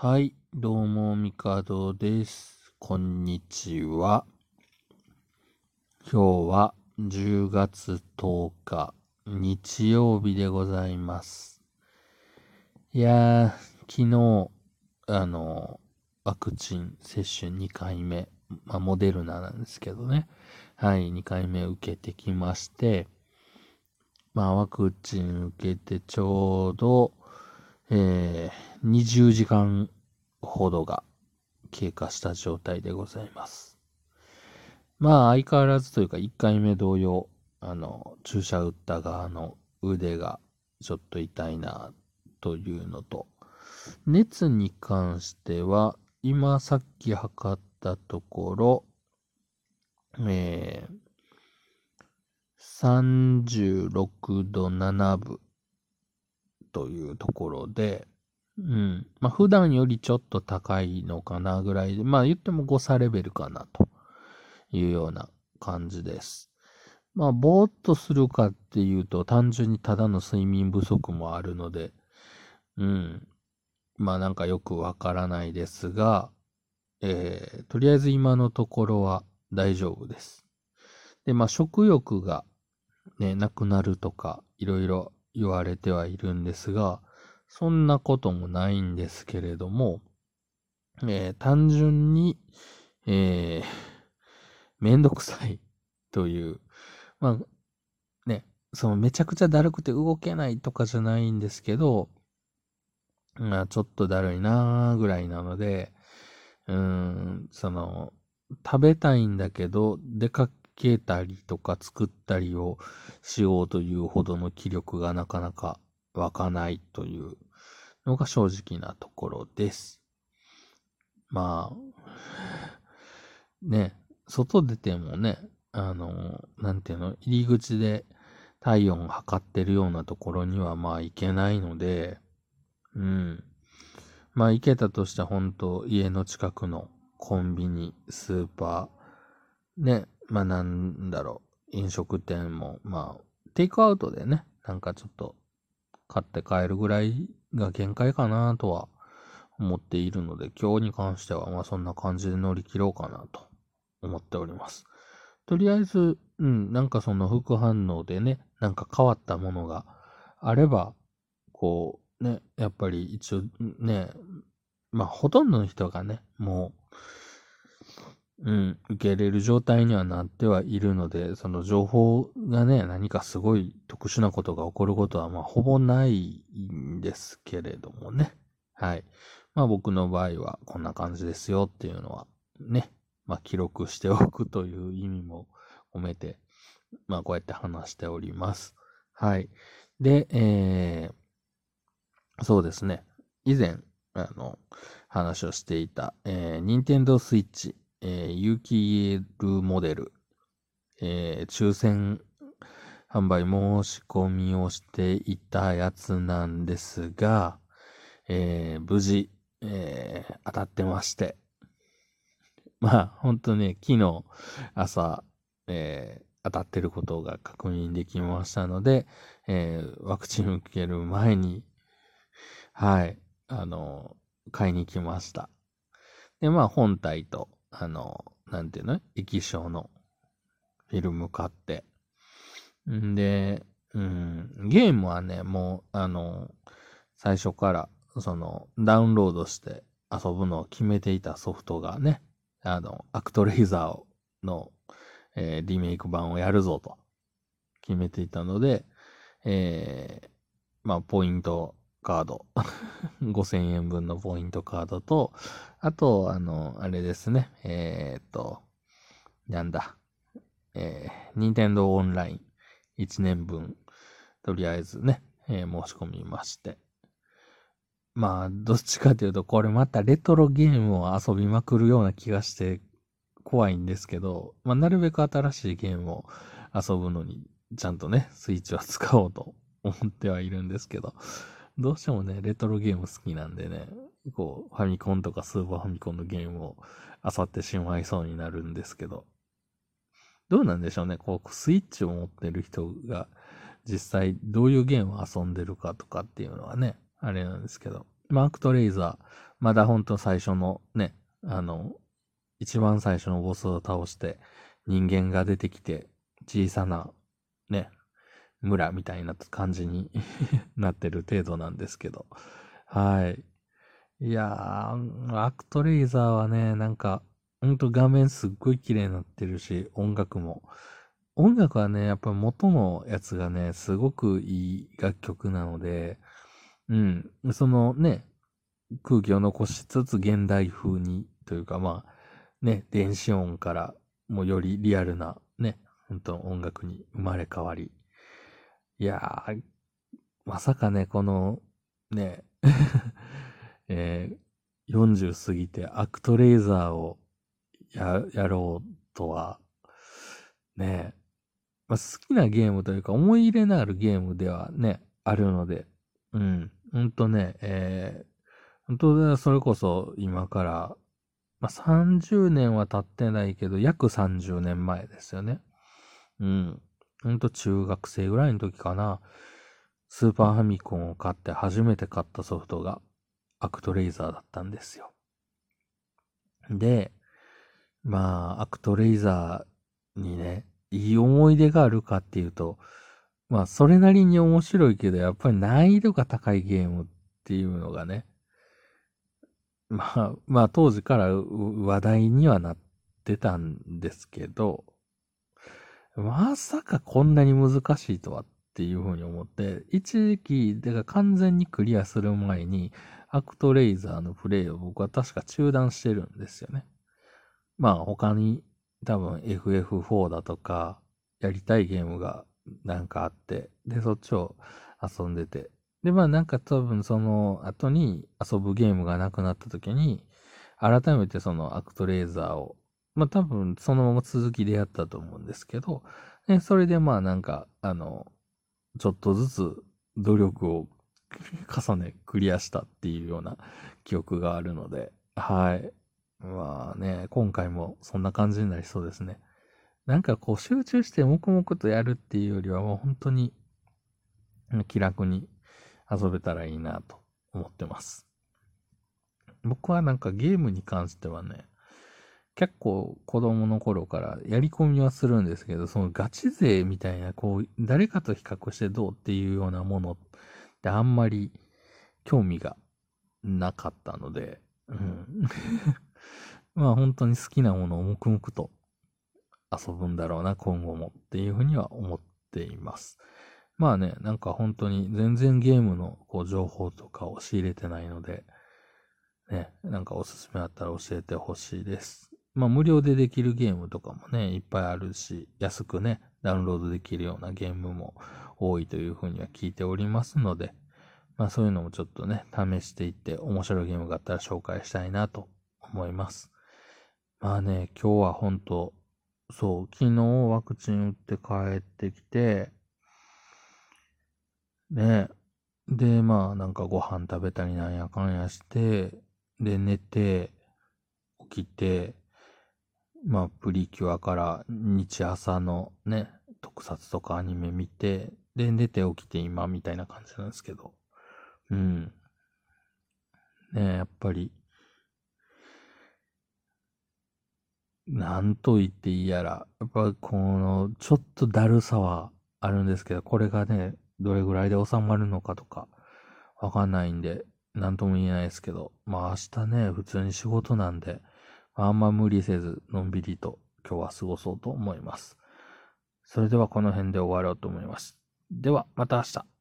はい、どうも、みかどです。こんにちは。今日は10月10日、日曜日でございます。いやー、昨日、あの、ワクチン接種2回目、まあ、モデルナなんですけどね。はい、2回目受けてきまして、まあ、ワクチン受けてちょうど、えー、20時間ほどが経過した状態でございます。まあ、相変わらずというか、1回目同様、あの、注射打った側の腕がちょっと痛いな、というのと、熱に関しては、今さっき測ったところ、えー、36度7分というところで、うん。まあ、普段よりちょっと高いのかなぐらいで、まあ言っても誤差レベルかなというような感じです。まあ、ぼーっとするかっていうと、単純にただの睡眠不足もあるので、うん。まあなんかよくわからないですが、えー、とりあえず今のところは大丈夫です。で、まあ食欲がね、なくなるとか、いろいろ言われてはいるんですが、そんなこともないんですけれども、えー単純に、えーめんどくさいという、まあ、ね、そのめちゃくちゃだるくて動けないとかじゃないんですけど、まあ、ちょっとだるいなーぐらいなので、うん、その、食べたいんだけど、出かけたりとか作ったりをしようというほどの気力がなかなか湧かないというのが正直なところです。まあ、ね、外出てもね、あの、なんていうの、入り口で体温を測ってるようなところにはまあ行けないので、うん。まあ行けたとして本当家の近くのコンビニ、スーパー、ね、まあなんだろう、飲食店も、まあ、テイクアウトでね、なんかちょっと買って帰るぐらいが限界かなとは思っているので、今日に関してはまあそんな感じで乗り切ろうかなと思っております。とりあえず、うん、なんかその副反応でね、なんか変わったものがあれば、こう、ね、やっぱり一応ね、まあほとんどの人がね、もう、うん、受け入れる状態にはなってはいるので、その情報がね、何かすごい特殊なことが起こることは、まあ、ほぼないんですけれどもね。はい。まあ、僕の場合はこんな感じですよっていうのは、ね、まあ、記録しておくという意味も込めて、まあ、こうやって話しております。はい。で、えー、そうですね。以前、あの、話をしていた、えー、任天堂スイッチ、えー、有機 EL モデル、えー、抽選販売申し込みをしていたやつなんですが、えー、無事、えー、当たってまして。まあ、ほんとね、昨日朝、えー、当たってることが確認できましたので、えー、ワクチン受ける前に、はい、あの、買いに来ました。で、まあ、本体と、あの、なんていうの？液晶のフィルム買って。んで、うん、ゲームはね、もう、あの、最初から、その、ダウンロードして遊ぶのを決めていたソフトがね、あの、アクトレイザーの、えーリメイク版をやるぞと決めていたので、えーまあ、ポイントカード、5000円分のポイントカードと、あと、あの、あれですね、えーっと、なんだ、えー、任天堂オンライン。1年分、とりあえずね、えー申し込みまして。まあ、どっちかというと、これまたレトロゲームを遊びまくるような気がして怖いんですけど、まあ、なるべく新しいゲームを遊ぶのに、ちゃんとね、スイッチは使おうと思ってはいるんですけど、どうしてもね、レトロゲーム好きなんでね、こう、ファミコンとかスーパーファミコンのゲームを漁ってしまいそうになるんですけど、どうなんでしょうね、こう、スイッチを持ってる人が実際どういうゲームを遊んでるかとかっていうのはね、あれなんですけど、マークトレイザー、まだほんと最初のね、あの、一番最初のボスを倒して人間が出てきて小さなね、村みたいな感じに なってる程度なんですけど。はい。いやー、アクトレイザーはね、なんか、ほんと画面すっごい綺麗になってるし、音楽も。音楽はね、やっぱ元のやつがね、すごくいい楽曲なので、うん、そのね、空気を残しつつ現代風にというかまあ、ね、電子音からもよりリアルなね、本当音楽に生まれ変わり。いやー、まさかね、この、ね、えー、40過ぎてアクトレーザーをや、やろうとは、ね、まあ、好きなゲームというか思い入れのあるゲームではね、あるので、うん、ほんとね、えー、本当それこそ今から、まあ、30年は経ってないけど、約30年前ですよね。うん。ほんと中学生ぐらいの時かな。スーパーファミコンを買って初めて買ったソフトがアクトレイザーだったんですよ。で、まあ、アクトレイザーにね、いい思い出があるかっていうと、まあ、それなりに面白いけど、やっぱり難易度が高いゲームっていうのがね、まあ、まあ当時から話題にはなってたんですけど、まさかこんなに難しいとはっていうふうに思って、一時期、だから完全にクリアする前に、アクトレイザーのプレイを僕は確か中断してるんですよね。まあ他に多分 FF4 だとか、やりたいゲームがなんかあって、で、そっちを遊んでて、で、まあなんか多分その後に遊ぶゲームがなくなった時に、改めてそのアクトレーザーを、まあ多分そのまま続きでやったと思うんですけど、でそれでまあなんか、あの、ちょっとずつ努力を 重ねクリアしたっていうような記憶があるので、はい。まあね、今回もそんな感じになりそうですね。なんかこう集中して黙々とやるっていうよりはもう本当に気楽に遊べたらいいなと思ってます。僕はなんかゲームに関してはね、結構子供の頃からやり込みはするんですけど、そのガチ勢みたいな、こう、誰かと比較してどうっていうようなものってあんまり興味がなかったので、うん。まあ本当に好きなものを黙々と遊ぶんだろうな、今後もっていうふうには思っています。まあね、なんか本当に全然ゲームのこう情報とかを仕入れてないので、ね、なんかおすすめあったら教えてほしいです。まあ無料でできるゲームとかもね、いっぱいあるし、安くね、ダウンロードできるようなゲームも多いというふうには聞いておりますので、まあそういうのもちょっとね、試していって面白いゲームがあったら紹介したいなと思います。まあね、今日は本当そう、昨日ワクチン打って帰ってきて、ね。で、まあ、なんかご飯食べたりなんやかんやして、で、寝て、起きて、まあ、プリキュアから日朝のね、特撮とかアニメ見て、で、寝て起きて今みたいな感じなんですけど。うん。ねやっぱり、なんと言っていいやら、やっぱこの、ちょっとだるさはあるんですけど、これがね、どれぐらいで収まるのかとか、わかんないんで、なんとも言えないですけど、まあ明日ね、普通に仕事なんで、あんま無理せず、のんびりと今日は過ごそうと思います。それではこの辺で終わろうと思います。では、また明日。